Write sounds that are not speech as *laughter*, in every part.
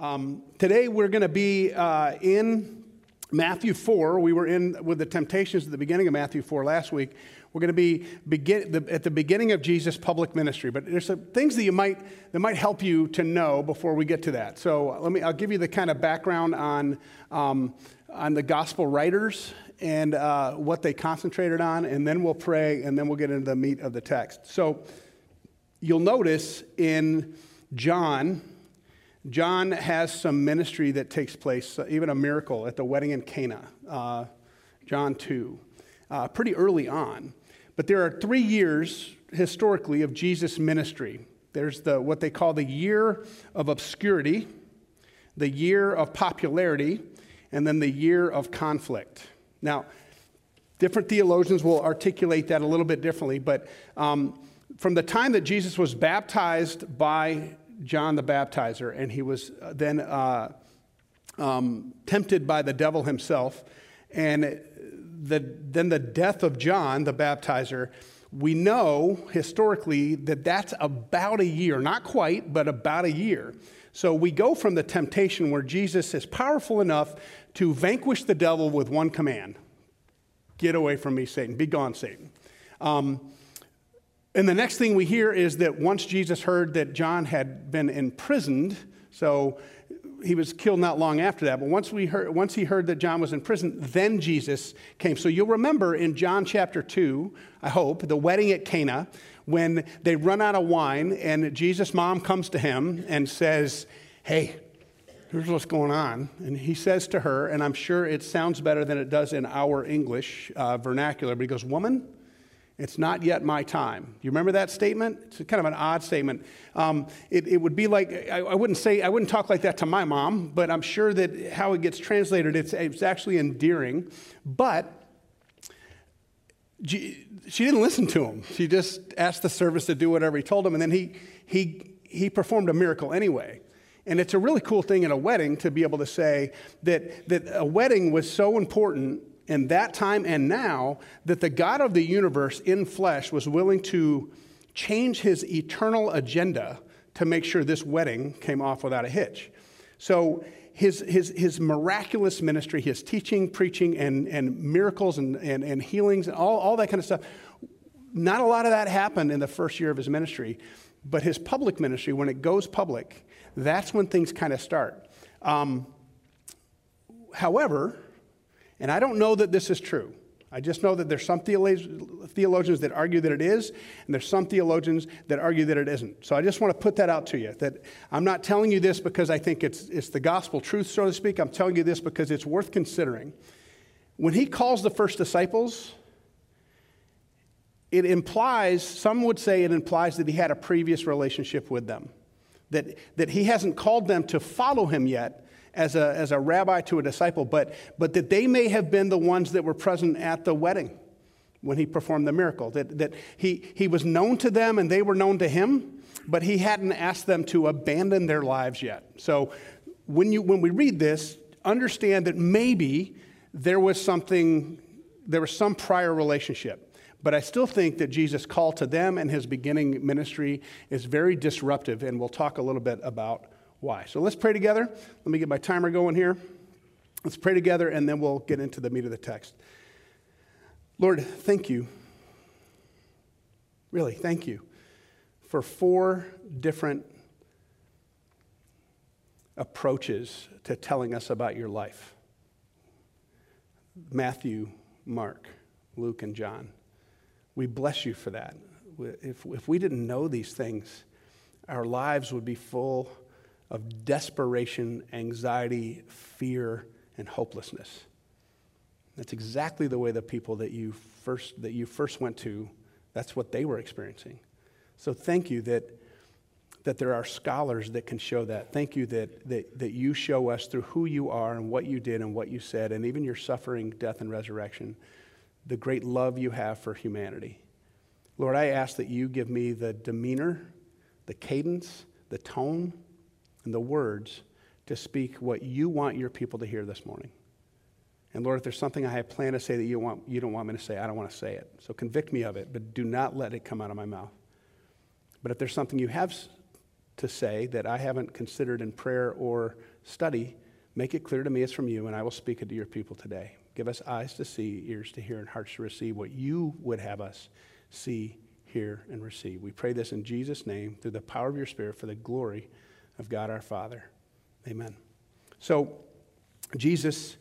Um, today we're going to be uh, in Matthew 4. We were in with the temptations at the beginning of Matthew 4 last week. We're going to be begin, the, at the beginning of Jesus' public ministry, but there's some things that you might that might help you to know before we get to that. So let me. I'll give you the kind of background on um, on the gospel writers and uh, what they concentrated on, and then we'll pray, and then we'll get into the meat of the text. So you'll notice in John John has some ministry that takes place, uh, even a miracle at the wedding in Cana, uh, John 2, uh, pretty early on. But there are three years historically of Jesus' ministry. There's the, what they call the year of obscurity, the year of popularity, and then the year of conflict. Now, different theologians will articulate that a little bit differently, but um, from the time that Jesus was baptized by John the Baptizer, and he was uh, then uh, um, tempted by the devil himself. And the, then the death of John the Baptizer, we know historically that that's about a year, not quite, but about a year. So we go from the temptation where Jesus is powerful enough to vanquish the devil with one command Get away from me, Satan. Be gone, Satan. Um, and the next thing we hear is that once Jesus heard that John had been imprisoned, so he was killed not long after that, but once, we heard, once he heard that John was in prison, then Jesus came. So you'll remember in John chapter 2, I hope, the wedding at Cana, when they run out of wine and Jesus' mom comes to him and says, Hey, here's what's going on. And he says to her, and I'm sure it sounds better than it does in our English uh, vernacular, but he goes, Woman, it's not yet my time. You remember that statement? It's kind of an odd statement. Um, it, it, would be like, I, I, wouldn't say, I wouldn't talk like that to my mom, but I'm sure that how it gets translated, it's, it's actually endearing. But she didn't listen to him. She just asked the service to do whatever he told him, and then he, he, he performed a miracle anyway. And it's a really cool thing in a wedding to be able to say that, that a wedding was so important in that time and now that the God of the universe in flesh was willing to change his eternal agenda to make sure this wedding came off without a hitch. So his, his, his miraculous ministry, his teaching, preaching, and, and miracles and, and, and healings, and all, all that kind of stuff, not a lot of that happened in the first year of his ministry. But his public ministry, when it goes public, that's when things kind of start. Um, however, and I don't know that this is true. I just know that there's some theologians that argue that it is, and there's some theologians that argue that it isn't. So I just want to put that out to you that I'm not telling you this because I think it's, it's the gospel truth, so to speak. I'm telling you this because it's worth considering. When he calls the first disciples, it implies, some would say it implies that he had a previous relationship with them, that, that he hasn't called them to follow him yet, as a, as a rabbi to a disciple, but, but that they may have been the ones that were present at the wedding when he performed the miracle. That, that he, he was known to them and they were known to him, but he hadn't asked them to abandon their lives yet. So when, you, when we read this, understand that maybe there was something, there was some prior relationship. But I still think that Jesus' call to them and his beginning ministry is very disruptive, and we'll talk a little bit about why. So let's pray together. Let me get my timer going here. Let's pray together, and then we'll get into the meat of the text. Lord, thank you. Really, thank you for four different approaches to telling us about your life Matthew, Mark, Luke, and John. We bless you for that. If, if we didn't know these things, our lives would be full of desperation, anxiety, fear, and hopelessness. That's exactly the way the people that you first, that you first went to, that's what they were experiencing. So thank you that, that there are scholars that can show that. Thank you that, that, that you show us through who you are and what you did and what you said, and even your suffering, death, and resurrection, the great love you have for humanity. Lord, I ask that you give me the demeanor, the cadence, the tone, and the words to speak what you want your people to hear this morning. And Lord, if there's something I have planned to say that you, want, you don't want me to say, I don't want to say it. So convict me of it, but do not let it come out of my mouth. But if there's something you have to say that I haven't considered in prayer or study, make it clear to me it's from you, and I will speak it to your people today. Give us eyes to see, ears to hear, and hearts to receive what you would have us see, hear, and receive. We pray this in Jesus' name through the power of your Spirit for the glory of God our Father. Amen. So, Jesus,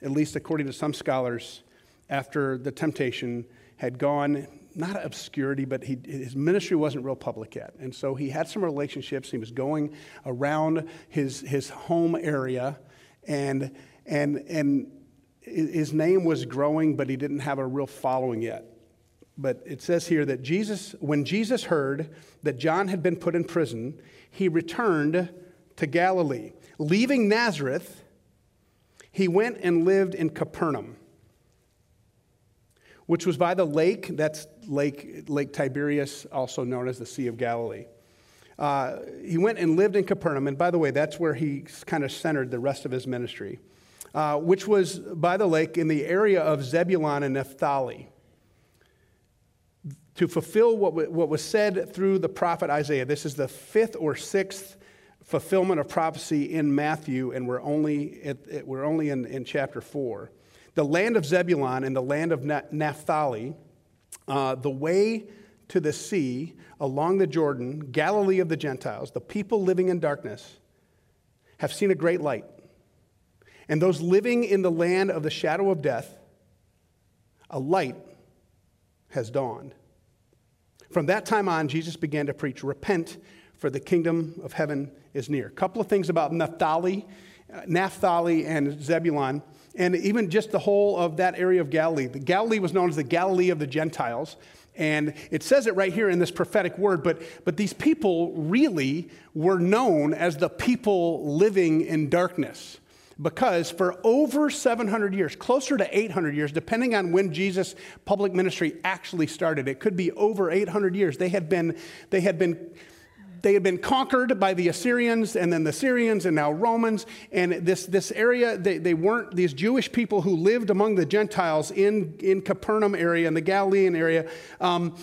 at least according to some scholars, after the temptation, had gone not obscurity, but he, his ministry wasn't real public yet. And so he had some relationships. He was going around his, his home area, and, and, and his name was growing, but he didn't have a real following yet. But it says here that Jesus, when Jesus heard that John had been put in prison, he returned to Galilee. Leaving Nazareth, he went and lived in Capernaum, which was by the lake. That's Lake, lake Tiberias, also known as the Sea of Galilee. Uh, he went and lived in Capernaum, and by the way, that's where he kind of centered the rest of his ministry, uh, which was by the lake in the area of Zebulun and Naphtali to fulfill what, what was said through the prophet Isaiah. This is the fifth or sixth fulfillment of prophecy in Matthew, and we're only, at, we're only in, in chapter 4. The land of Zebulun and the land of Naphtali, uh, the way to the sea along the Jordan, Galilee of the Gentiles, the people living in darkness, have seen a great light. And those living in the land of the shadow of death, a light has dawned. From that time on, Jesus began to preach, Repent, for the kingdom of heaven is near. A couple of things about Naphtali, uh, Naphtali and Zebulun, and even just the whole of that area of Galilee. The Galilee was known as the Galilee of the Gentiles. And it says it right here in this prophetic word, but, but these people really were known as the people living in darkness. Because for over 700 years, closer to 800 years, depending on when Jesus' public ministry actually started, it could be over 800 years, they had been, they had been they had been conquered by the Assyrians and then the Syrians and now Romans. And this, this area, they, they weren't these Jewish people who lived among the Gentiles in, in Capernaum area and the Galilean area. Um,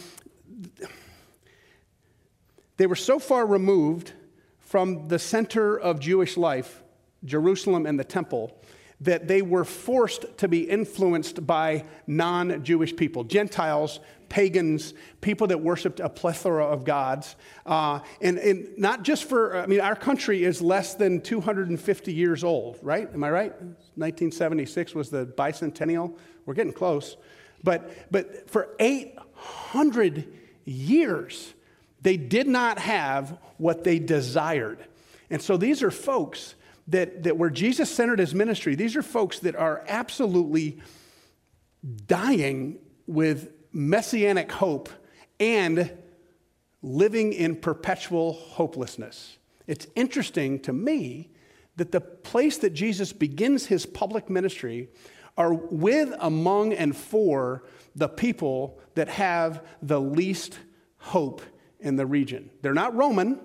they were so far removed from the center of Jewish life Jerusalem and the temple, that they were forced to be influenced by non Jewish people, Gentiles, pagans, people that worshiped a plethora of gods. Uh, and, and not just for, I mean, our country is less than 250 years old, right? Am I right? 1976 was the bicentennial. We're getting close. But, but for 800 years, they did not have what they desired. And so these are folks that, that where Jesus centered his ministry, these are folks that are absolutely dying with messianic hope and living in perpetual hopelessness. It's interesting to me that the place that Jesus begins his public ministry are with, among, and for the people that have the least hope in the region. They're not Roman,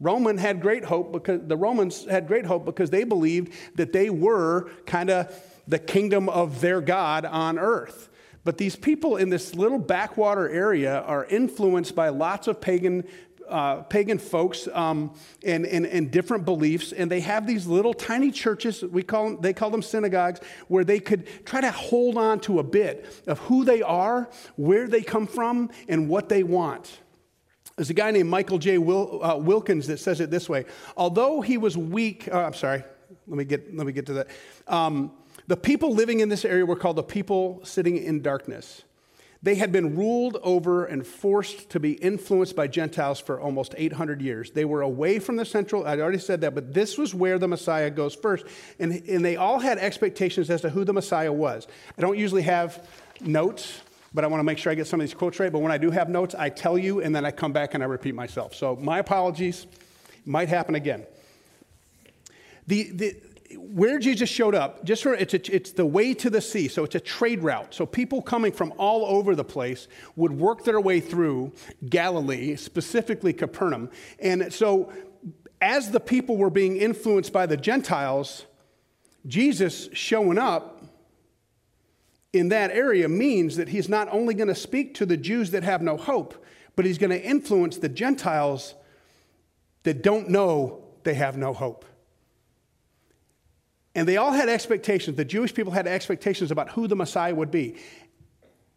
Roman had great hope because the Romans had great hope because they believed that they were kind of the kingdom of their God on earth. But these people in this little backwater area are influenced by lots of pagan uh, pagan folks um, and, and, and, different beliefs, and they have these little tiny churches, we call them, they call them synagogues, where they could try to hold on to a bit of who they are, where they come from, and what they want. There's a guy named Michael J. Wil, uh, Wilkins that says it this way. Although he was weak, uh, I'm sorry, let me get, let me get to that. Um, the people living in this area were called the people sitting in darkness. They had been ruled over and forced to be influenced by Gentiles for almost 800 years. They were away from the central, I already said that, but this was where the Messiah goes first. And, and they all had expectations as to who the Messiah was. I don't usually have notes but I want to make sure I get some of these quotes right. But when I do have notes, I tell you and then I come back and I repeat myself. So my apologies. Might happen again. The, the, where Jesus showed up, just for, it's, a, it's the way to the sea, so it's a trade route. So people coming from all over the place would work their way through Galilee, specifically Capernaum. And so as the people were being influenced by the Gentiles, Jesus showing up in that area means that he's not only going to speak to the Jews that have no hope, but he's going to influence the Gentiles that don't know they have no hope. And they all had expectations. The Jewish people had expectations about who the Messiah would be.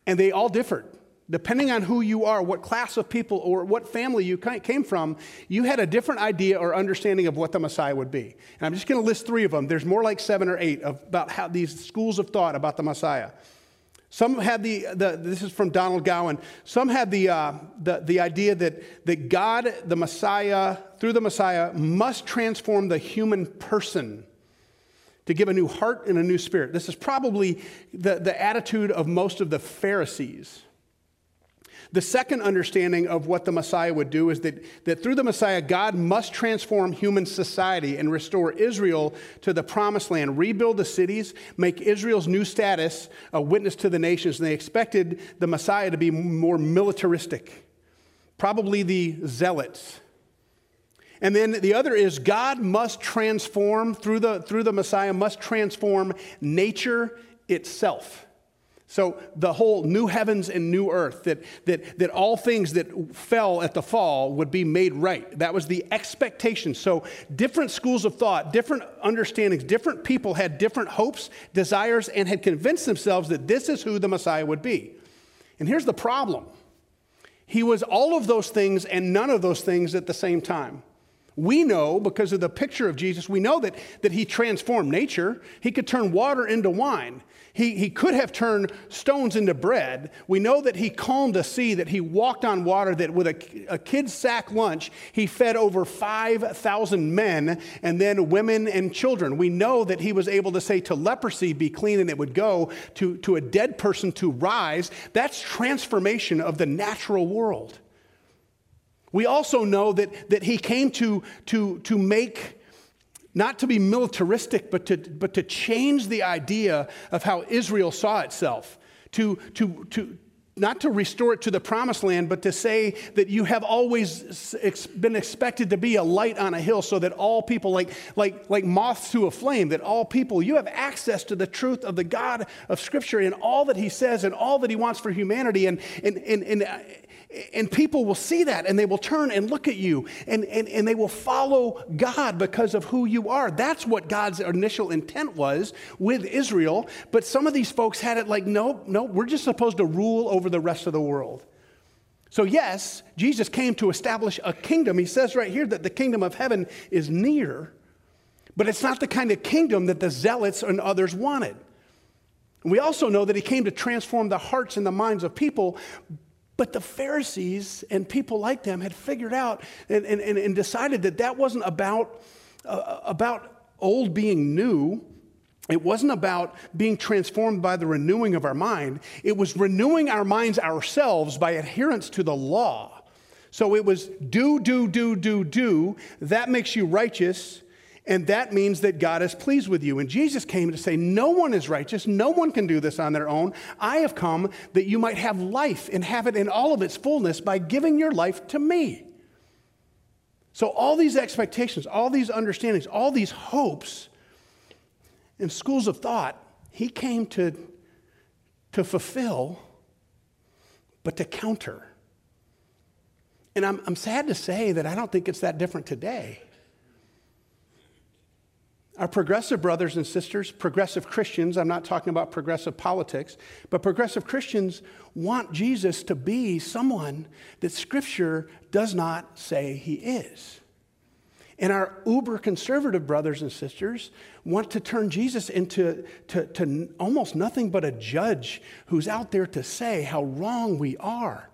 And they all differed. Depending on who you are, what class of people, or what family you came from, you had a different idea or understanding of what the Messiah would be. And I'm just going to list three of them. There's more like seven or eight of, about how these schools of thought about the Messiah. Some had the, the this is from Donald Gowan, some had the, uh, the, the idea that, that God, the Messiah, through the Messiah, must transform the human person to give a new heart and a new spirit. This is probably the, the attitude of most of the Pharisees. The second understanding of what the Messiah would do is that, that through the Messiah, God must transform human society and restore Israel to the promised land, rebuild the cities, make Israel's new status a witness to the nations. And they expected the Messiah to be more militaristic, probably the zealots. And then the other is God must transform, through the, through the Messiah, must transform nature itself. So the whole new heavens and new earth, that, that, that all things that fell at the fall would be made right. That was the expectation. So different schools of thought, different understandings, different people had different hopes, desires, and had convinced themselves that this is who the Messiah would be. And here's the problem. He was all of those things and none of those things at the same time. We know, because of the picture of Jesus, we know that, that he transformed nature. He could turn water into wine. He, he could have turned stones into bread. We know that he calmed a sea, that he walked on water, that with a, a kid's sack lunch, he fed over 5,000 men and then women and children. We know that he was able to say to leprosy, be clean, and it would go, to, to a dead person to rise. That's transformation of the natural world. We also know that, that he came to, to, to make not to be militaristic, but to, but to change the idea of how Israel saw itself, to, to, to, not to restore it to the promised land, but to say that you have always been expected to be a light on a hill so that all people, like, like, like moths to a flame, that all people, you have access to the truth of the God of Scripture and all that He says and all that He wants for humanity. And, and, and, and and people will see that and they will turn and look at you and, and, and they will follow God because of who you are. That's what God's initial intent was with Israel. But some of these folks had it like, nope, nope, we're just supposed to rule over the rest of the world. So, yes, Jesus came to establish a kingdom. He says right here that the kingdom of heaven is near, but it's not the kind of kingdom that the zealots and others wanted. We also know that he came to transform the hearts and the minds of people, but the Pharisees and people like them had figured out and, and, and decided that that wasn't about, uh, about old being new. It wasn't about being transformed by the renewing of our mind. It was renewing our minds ourselves by adherence to the law. So it was do, do, do, do, do. That makes you righteous. And that means that God is pleased with you. And Jesus came to say, No one is righteous. No one can do this on their own. I have come that you might have life and have it in all of its fullness by giving your life to me. So, all these expectations, all these understandings, all these hopes and schools of thought, he came to, to fulfill, but to counter. And I'm, I'm sad to say that I don't think it's that different today. Our progressive brothers and sisters, progressive Christians, I'm not talking about progressive politics, but progressive Christians want Jesus to be someone that Scripture does not say he is. And our uber conservative brothers and sisters want to turn Jesus into to, to almost nothing but a judge who's out there to say how wrong we are.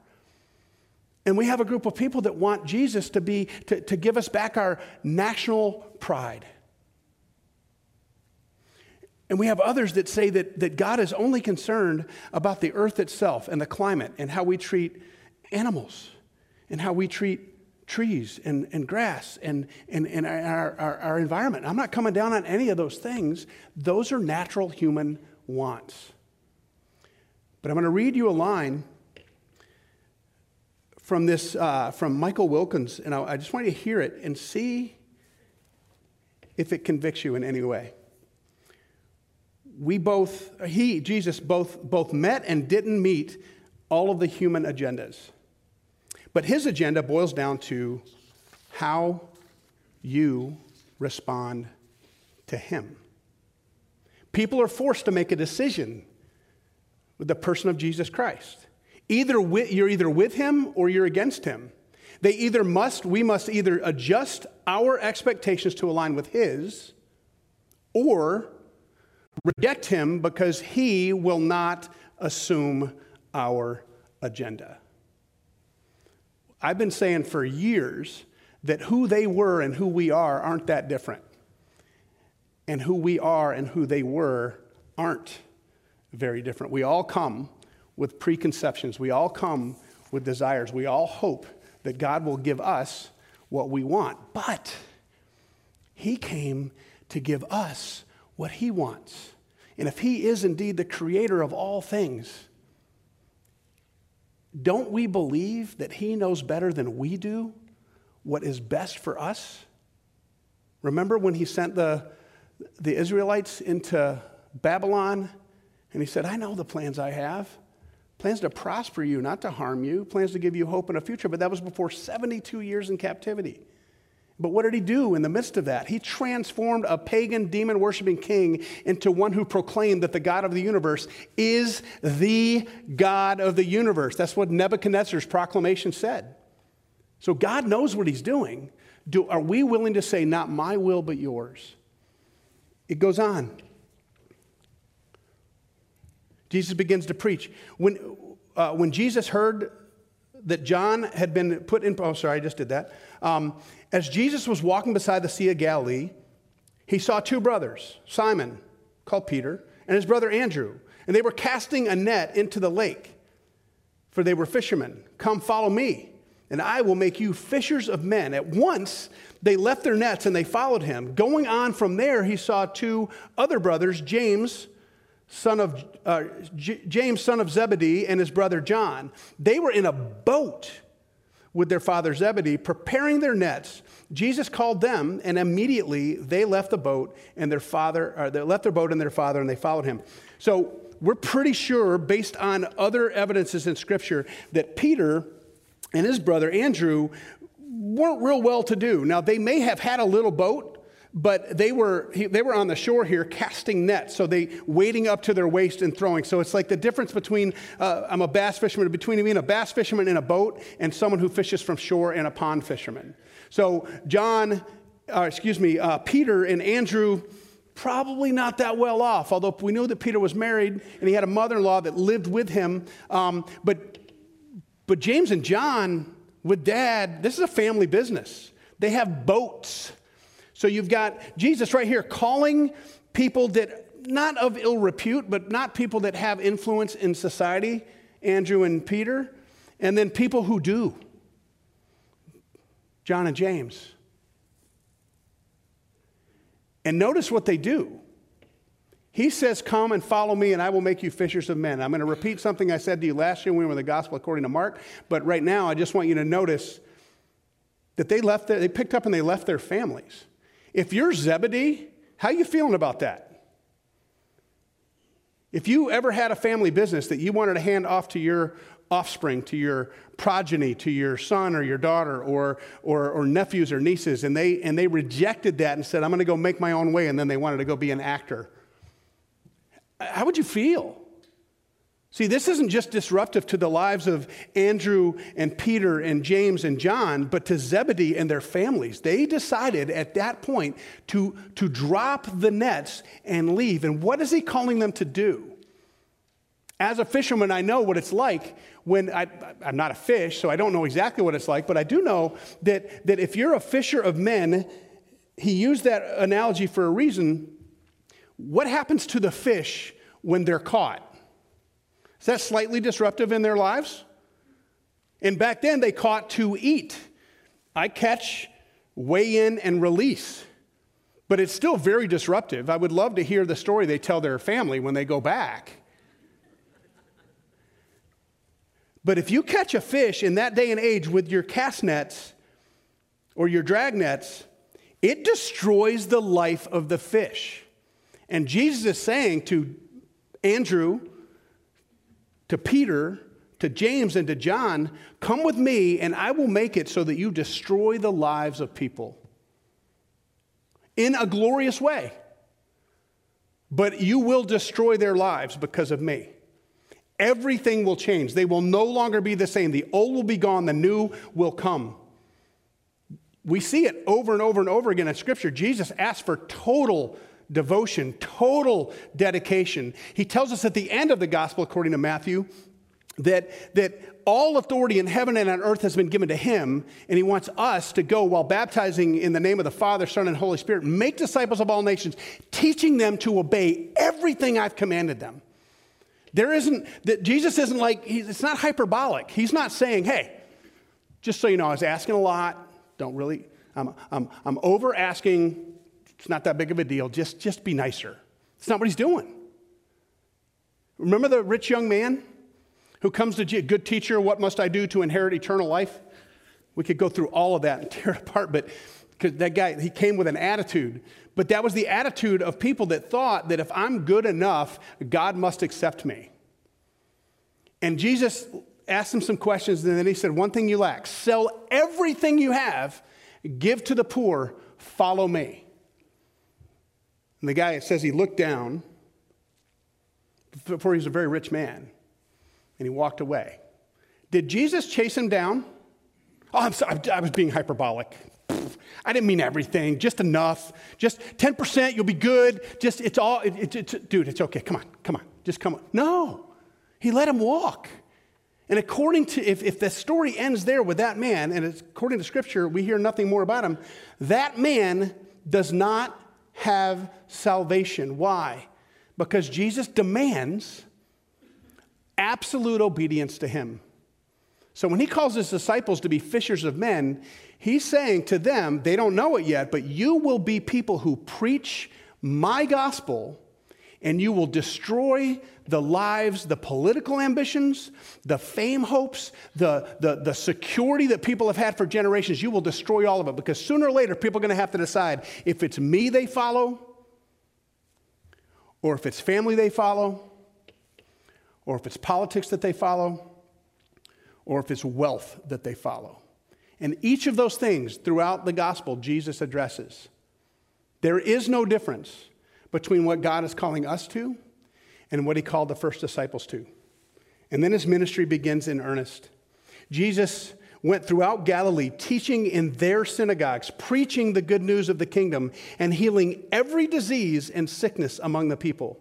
And we have a group of people that want Jesus to be to, to give us back our national pride and we have others that say that, that God is only concerned about the earth itself and the climate and how we treat animals and how we treat trees and, and grass and, and, and our, our, our environment. I'm not coming down on any of those things, those are natural human wants. But I'm going to read you a line from this uh, from Michael Wilkins, and I, I just want you to hear it and see if it convicts you in any way we both, he, Jesus, both, both met and didn't meet all of the human agendas. But his agenda boils down to how you respond to Him. People are forced to make a decision with the person of Jesus Christ. Either with, you're either with Him or you're against Him. They either must, we must either adjust our expectations to align with His or reject Him because He will not assume our agenda. I've been saying for years that who they were and who we are aren't that different. And who we are and who they were aren't very different. We all come with preconceptions, we all come with desires, we all hope that God will give us what we want. But He came to give us what He wants. And if He is indeed the creator of all things, don't we believe that He knows better than we do what is best for us? Remember when He sent the, the Israelites into Babylon and He said, I know the plans I have. Plans to prosper you, not to harm you, plans to give you hope in a future. But that was before 72 years in captivity. But what did he do in the midst of that? He transformed a pagan, demon worshiping king into one who proclaimed that the God of the universe is the God of the universe. That's what Nebuchadnezzar's proclamation said. So God knows what he's doing. Do, are we willing to say, not my will, but yours? It goes on. Jesus begins to preach. When, uh, when Jesus heard that John had been put in, oh, sorry, I just did that. Um, as Jesus was walking beside the Sea of Galilee, he saw two brothers, Simon, called Peter, and his brother Andrew, and they were casting a net into the lake, for they were fishermen. Come, follow me, and I will make you fishers of men. At once, they left their nets and they followed him. Going on from there, he saw two other brothers, James, son of uh, J- James, son of Zebedee, and his brother John. They were in a boat with their father Zebedee, preparing their nets. Jesus called them, and immediately they left the boat and their father, or they left their boat and their father, and they followed him. So we're pretty sure, based on other evidences in Scripture, that Peter and his brother Andrew weren't real well to do. Now, they may have had a little boat, but they were, they were on the shore here casting nets, so they wading up to their waist and throwing. So it's like the difference between, uh, I'm a bass fisherman, between being a bass fisherman in a boat and someone who fishes from shore and a pond fisherman. So John, uh, excuse me, uh, Peter and Andrew, probably not that well off, although we knew that Peter was married and he had a mother in law that lived with him. Um, but, but James and John, with dad, this is a family business. They have boats. So you've got Jesus right here calling people that, not of ill repute, but not people that have influence in society, Andrew and Peter, and then people who do, John and James. And notice what they do. He says, Come and follow me, and I will make you fishers of men. I'm going to repeat something I said to you last year when we were in the gospel according to Mark, but right now I just want you to notice that they left their, they picked up and they left their families. If you're Zebedee, how you feeling about that? If you ever had a family business that you wanted to hand off to your offspring, to your progeny, to your son or your daughter or, or, or nephews or nieces, and they, and they rejected that and said, I'm going to go make my own way, and then they wanted to go be an actor, how would you feel? See, this isn't just disruptive to the lives of Andrew and Peter and James and John, but to Zebedee and their families. They decided at that point to, to drop the nets and leave. And what is he calling them to do? As a fisherman, I know what it's like when I, am not a fish, so I don't know exactly what it's like, but I do know that, that if you're a fisher of men, he used that analogy for a reason. What happens to the fish when they're caught? Is that slightly disruptive in their lives? And back then, they caught to eat. I catch, weigh in, and release. But it's still very disruptive. I would love to hear the story they tell their family when they go back. But if you catch a fish in that day and age with your cast nets or your drag nets, it destroys the life of the fish. And Jesus is saying to Andrew, to Peter, to James, and to John, Come with me, and I will make it so that you destroy the lives of people. in a glorious way. But you will destroy their lives because of me. Everything will change. They will no longer be the same. The old will be gone, the new will come. We see it over and over and over again in Scripture. Jesus asked for total devotion, total dedication. He tells us at the end of the gospel, according to Matthew, that, that all authority in heaven and on earth has been given to him, and he wants us to go while baptizing in the name of the Father, Son, and Holy Spirit, make disciples of all nations, teaching them to obey everything I've commanded them. There isn't, that Jesus isn't like, it's not hyperbolic. He's not saying, hey, just so you know, I was asking a lot, don't really, I'm, I'm, I'm over asking, it's not that big of a deal, just, just be nicer. It's not what he's doing. Remember the rich young man? who comes to a good teacher, what must I do to inherit eternal life? We could go through all of that and *laughs* tear it apart, but because that guy, he came with an attitude. But that was the attitude of people that thought that if I'm good enough, God must accept me. And Jesus asked him some questions, and then he said, One thing you lack sell everything you have, give to the poor, follow me. And the guy, says he looked down, for was a very rich man and he walked away. Did Jesus chase him down? Oh, I'm sorry, I was being hyperbolic. I didn't mean everything, just enough. Just 10%, you'll be good. Just, it's all, it, it, it, dude, it's okay. Come on, come on, just come on. No, he let him walk. And according to, if, if the story ends there with that man, and according to scripture, we hear nothing more about him, that man does not have salvation. Why? Because Jesus demands absolute obedience to him. So when he calls his disciples to be fishers of men, he's saying to them, they don't know it yet, but you will be people who preach my gospel and you will destroy the lives, the political ambitions, the fame hopes, the, the, the security that people have had for generations. You will destroy all of it because sooner or later, people are going to have to decide if it's me they follow or if it's family they follow or if it's politics that they follow, or if it's wealth that they follow. And each of those things throughout the gospel, Jesus addresses. There is no difference between what God is calling us to and what he called the first disciples to. And then his ministry begins in earnest. Jesus went throughout Galilee, teaching in their synagogues, preaching the good news of the kingdom, and healing every disease and sickness among the people.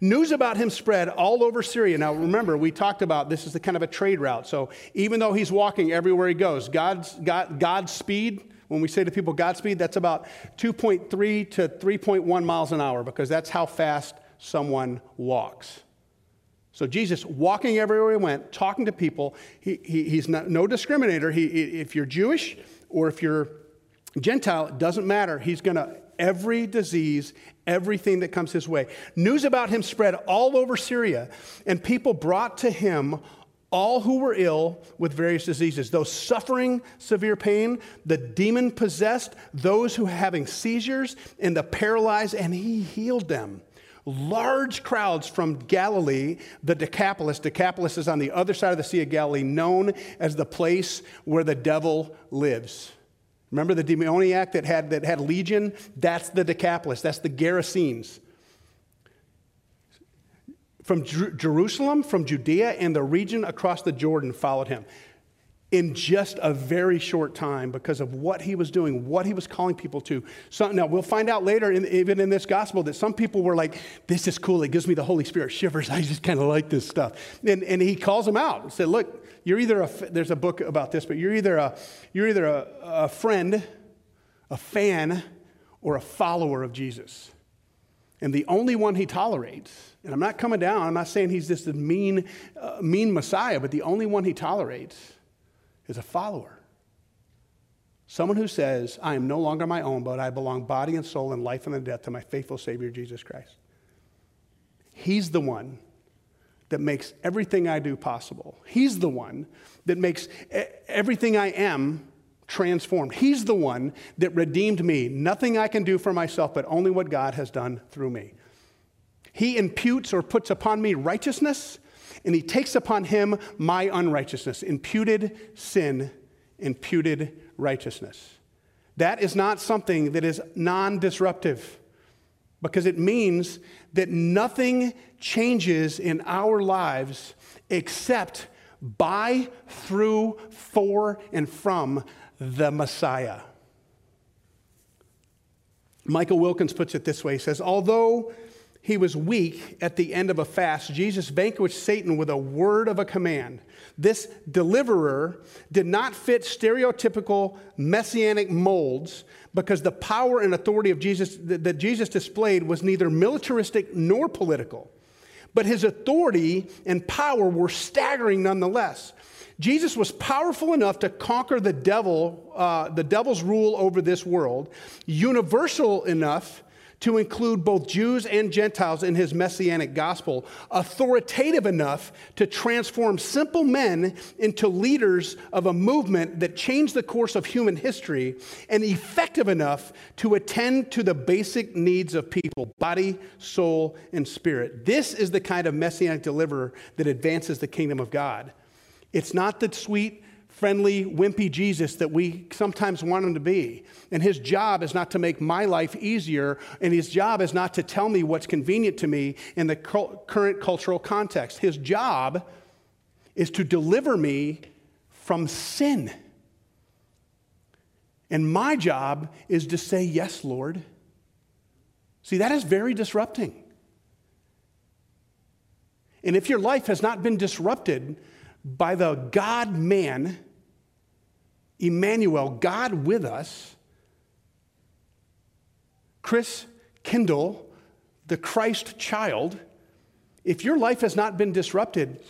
News about him spread all over Syria. Now, remember, we talked about this is the kind of a trade route. So, even though he's walking everywhere he goes, God's, God, God's speed, when we say to people Godspeed, that's about 2.3 to 3.1 miles an hour because that's how fast someone walks. So Jesus walking everywhere he went, talking to people. He, he, he's not, no discriminator. He, if you're Jewish or if you're Gentile, it doesn't matter. He's going to every disease, everything that comes his way. News about him spread all over Syria, and people brought to him all who were ill with various diseases, those suffering severe pain, the demon possessed, those who having seizures, and the paralyzed, and he healed them. Large crowds from Galilee, the Decapolis. Decapolis is on the other side of the Sea of Galilee, known as the place where the devil lives. Remember the demoniac that had, that had legion? That's the Decapolis, that's the Gerasenes. From Jer- Jerusalem, from Judea, and the region across the Jordan followed him in just a very short time because of what he was doing, what he was calling people to. So, now, we'll find out later, in, even in this gospel, that some people were like, This is cool. It gives me the Holy Spirit shivers. *laughs* I just kind of like this stuff. And, and he calls them out and said, Look, you're either a, there's a book about this, but you're either a, you're either a, a friend, a fan, or a follower of Jesus. And the only one he tolerates, and I'm not coming down, I'm not saying he's this mean, uh, mean Messiah, but the only one he tolerates is a follower. Someone who says, I am no longer my own, but I belong body and soul and life and death to my faithful Savior, Jesus Christ. He's the one that makes everything I do possible. He's the one that makes everything I am transformed. He's the one that redeemed me. Nothing I can do for myself, but only what God has done through me. He imputes or puts upon me righteousness, and he takes upon him my unrighteousness, imputed sin, imputed righteousness. That is not something that is non disruptive because it means that nothing changes in our lives except by, through, for, and from the Messiah. Michael Wilkins puts it this way He says, Although he was weak at the end of a fast, Jesus vanquished Satan with a word of a command. This deliverer did not fit stereotypical messianic molds because the power and authority of Jesus that Jesus displayed was neither militaristic nor political. But his authority and power were staggering nonetheless. Jesus was powerful enough to conquer the devil, uh, the devil's rule over this world, universal enough to include both Jews and Gentiles in his messianic gospel, authoritative enough to transform simple men into leaders of a movement that changed the course of human history, and effective enough to attend to the basic needs of people body, soul, and spirit. This is the kind of messianic deliverer that advances the kingdom of God. It's not the sweet, friendly, wimpy Jesus that we sometimes want him to be. And his job is not to make my life easier, and his job is not to tell me what's convenient to me in the current cultural context. His job is to deliver me from sin. And my job is to say, Yes, Lord. See, that is very disrupting. And if your life has not been disrupted by the God man, Emmanuel, God with us, Chris Kindle, the Christ child, if your life has not been disrupted,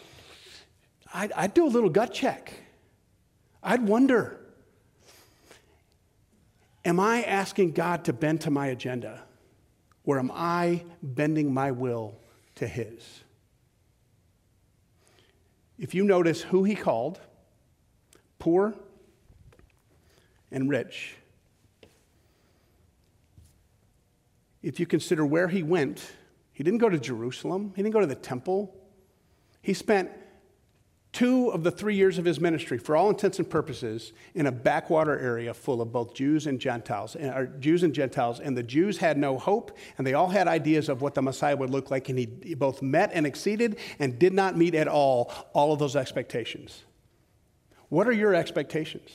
I'd, I'd, do a little gut check. I'd wonder Am I asking God to bend to my agenda? Or am I bending my will to His? If you notice who he called, poor and rich, if you consider where he went, he didn't go to Jerusalem, he didn't go to the temple. He spent two of the three years of his ministry, for all intents and purposes, in a backwater area full of both Jews and Gentiles, or Jews and Gentiles. And the Jews had no hope, and they all had ideas of what the Messiah would look like, and he both met and exceeded, and did not meet at all all of those expectations. What are your expectations?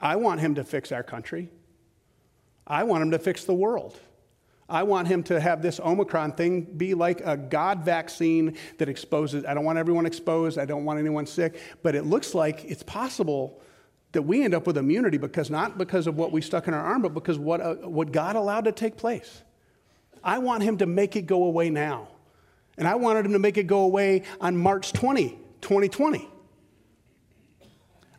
I want him to fix our country. I want him to fix the world. I want him to have this Omicron thing be like a God vaccine that exposes. I don't want everyone exposed. I don't want anyone sick. But it looks like it's possible that we end up with immunity because not because of what we stuck in our arm, but because what, uh, what God allowed to take place. I want him to make it go away now. And I wanted him to make it go away on March 20, 2020.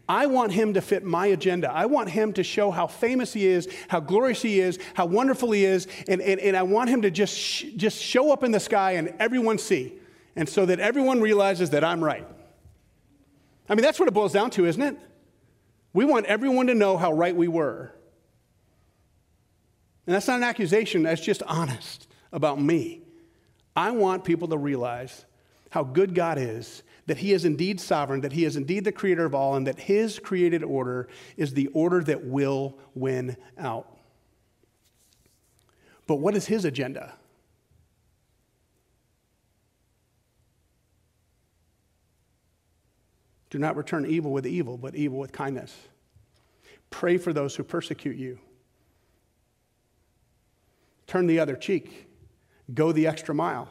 I want him to fit my agenda. I want him to show how famous he is, how glorious he is, how wonderful he is, and, and, and I want him to just, sh- just show up in the sky and everyone see, and so that everyone realizes that I'm right. I mean, that's what it boils down to, isn't it? We want everyone to know how right we were. And that's not an accusation, that's just honest about me. I want people to realize how good God is that he is indeed sovereign, that he is indeed the creator of all, and that his created order is the order that will win out. But what is his agenda? Do not return evil with evil, but evil with kindness. Pray for those who persecute you. Turn the other cheek. Go the extra mile.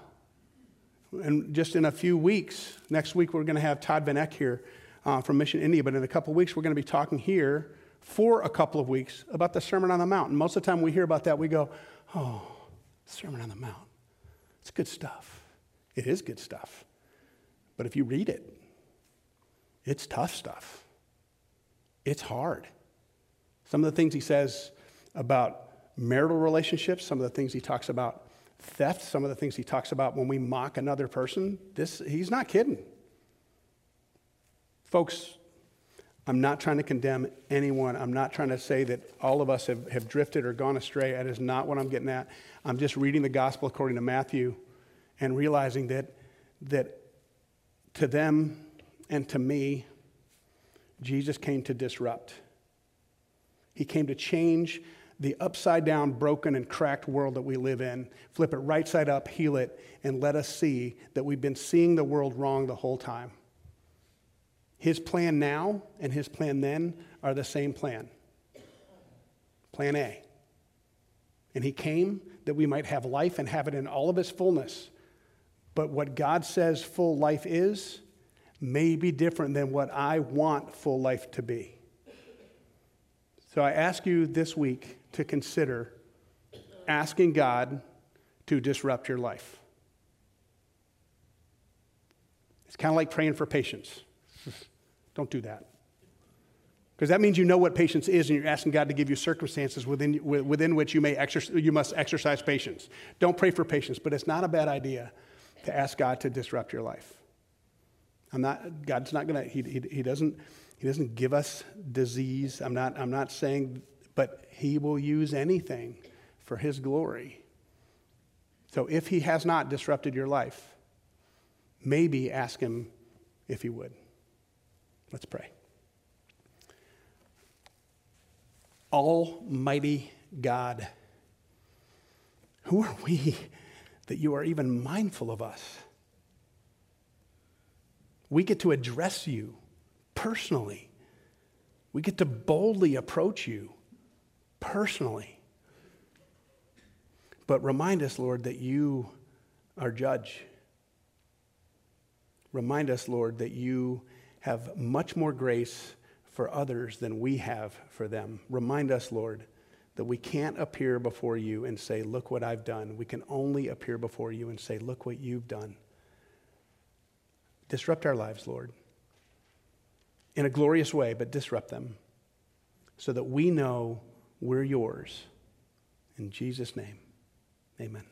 And just in a few weeks, next week we're going to have Todd Van Eck here uh, from Mission India, but in a couple of weeks we're going to be talking here for a couple of weeks about the Sermon on the Mount. And most of the time we hear about that, we go, oh, Sermon on the Mount. It's good stuff. It is good stuff. But if you read it, it's tough stuff. It's hard. Some of the things he says about marital relationships, some of the things he talks about theft, some of the things he talks about when we mock another person, this, he's not kidding. Folks, I'm not trying to condemn anyone. I'm not trying to say that all of us have, have drifted or gone astray. That is not what I'm getting at. I'm just reading the gospel according to Matthew and realizing that, that to them and to me, Jesus came to disrupt. He came to change the upside down, broken, and cracked world that we live in, flip it right side up, heal it, and let us see that we've been seeing the world wrong the whole time. His plan now and his plan then are the same plan. Plan A. And he came that we might have life and have it in all of its fullness. But what God says full life is may be different than what I want full life to be. So I ask you this week to consider asking God to disrupt your life. It's kind of like praying for patience. *laughs* Don't do that. Because that means you know what patience is, and you're asking God to give you circumstances within, within which you, may exercise, you must exercise patience. Don't pray for patience, but it's not a bad idea to ask God to disrupt your life. I'm not, God's not going to, he, he, he, doesn't, he doesn't give us disease. I'm not, I'm not saying, but He will use anything for His glory. So if He has not disrupted your life, maybe ask Him if He would. Let's pray. Almighty God, who are we that you are even mindful of us? We get to address you personally. We get to boldly approach you personally. But remind us, Lord, that you are judge. Remind us, Lord, that you have much more grace for others than we have for them. Remind us, Lord, that we can't appear before you and say, Look what I've done. We can only appear before you and say, Look what you've done. Disrupt our lives, Lord, in a glorious way, but disrupt them so that we know we're yours. In Jesus' name, amen.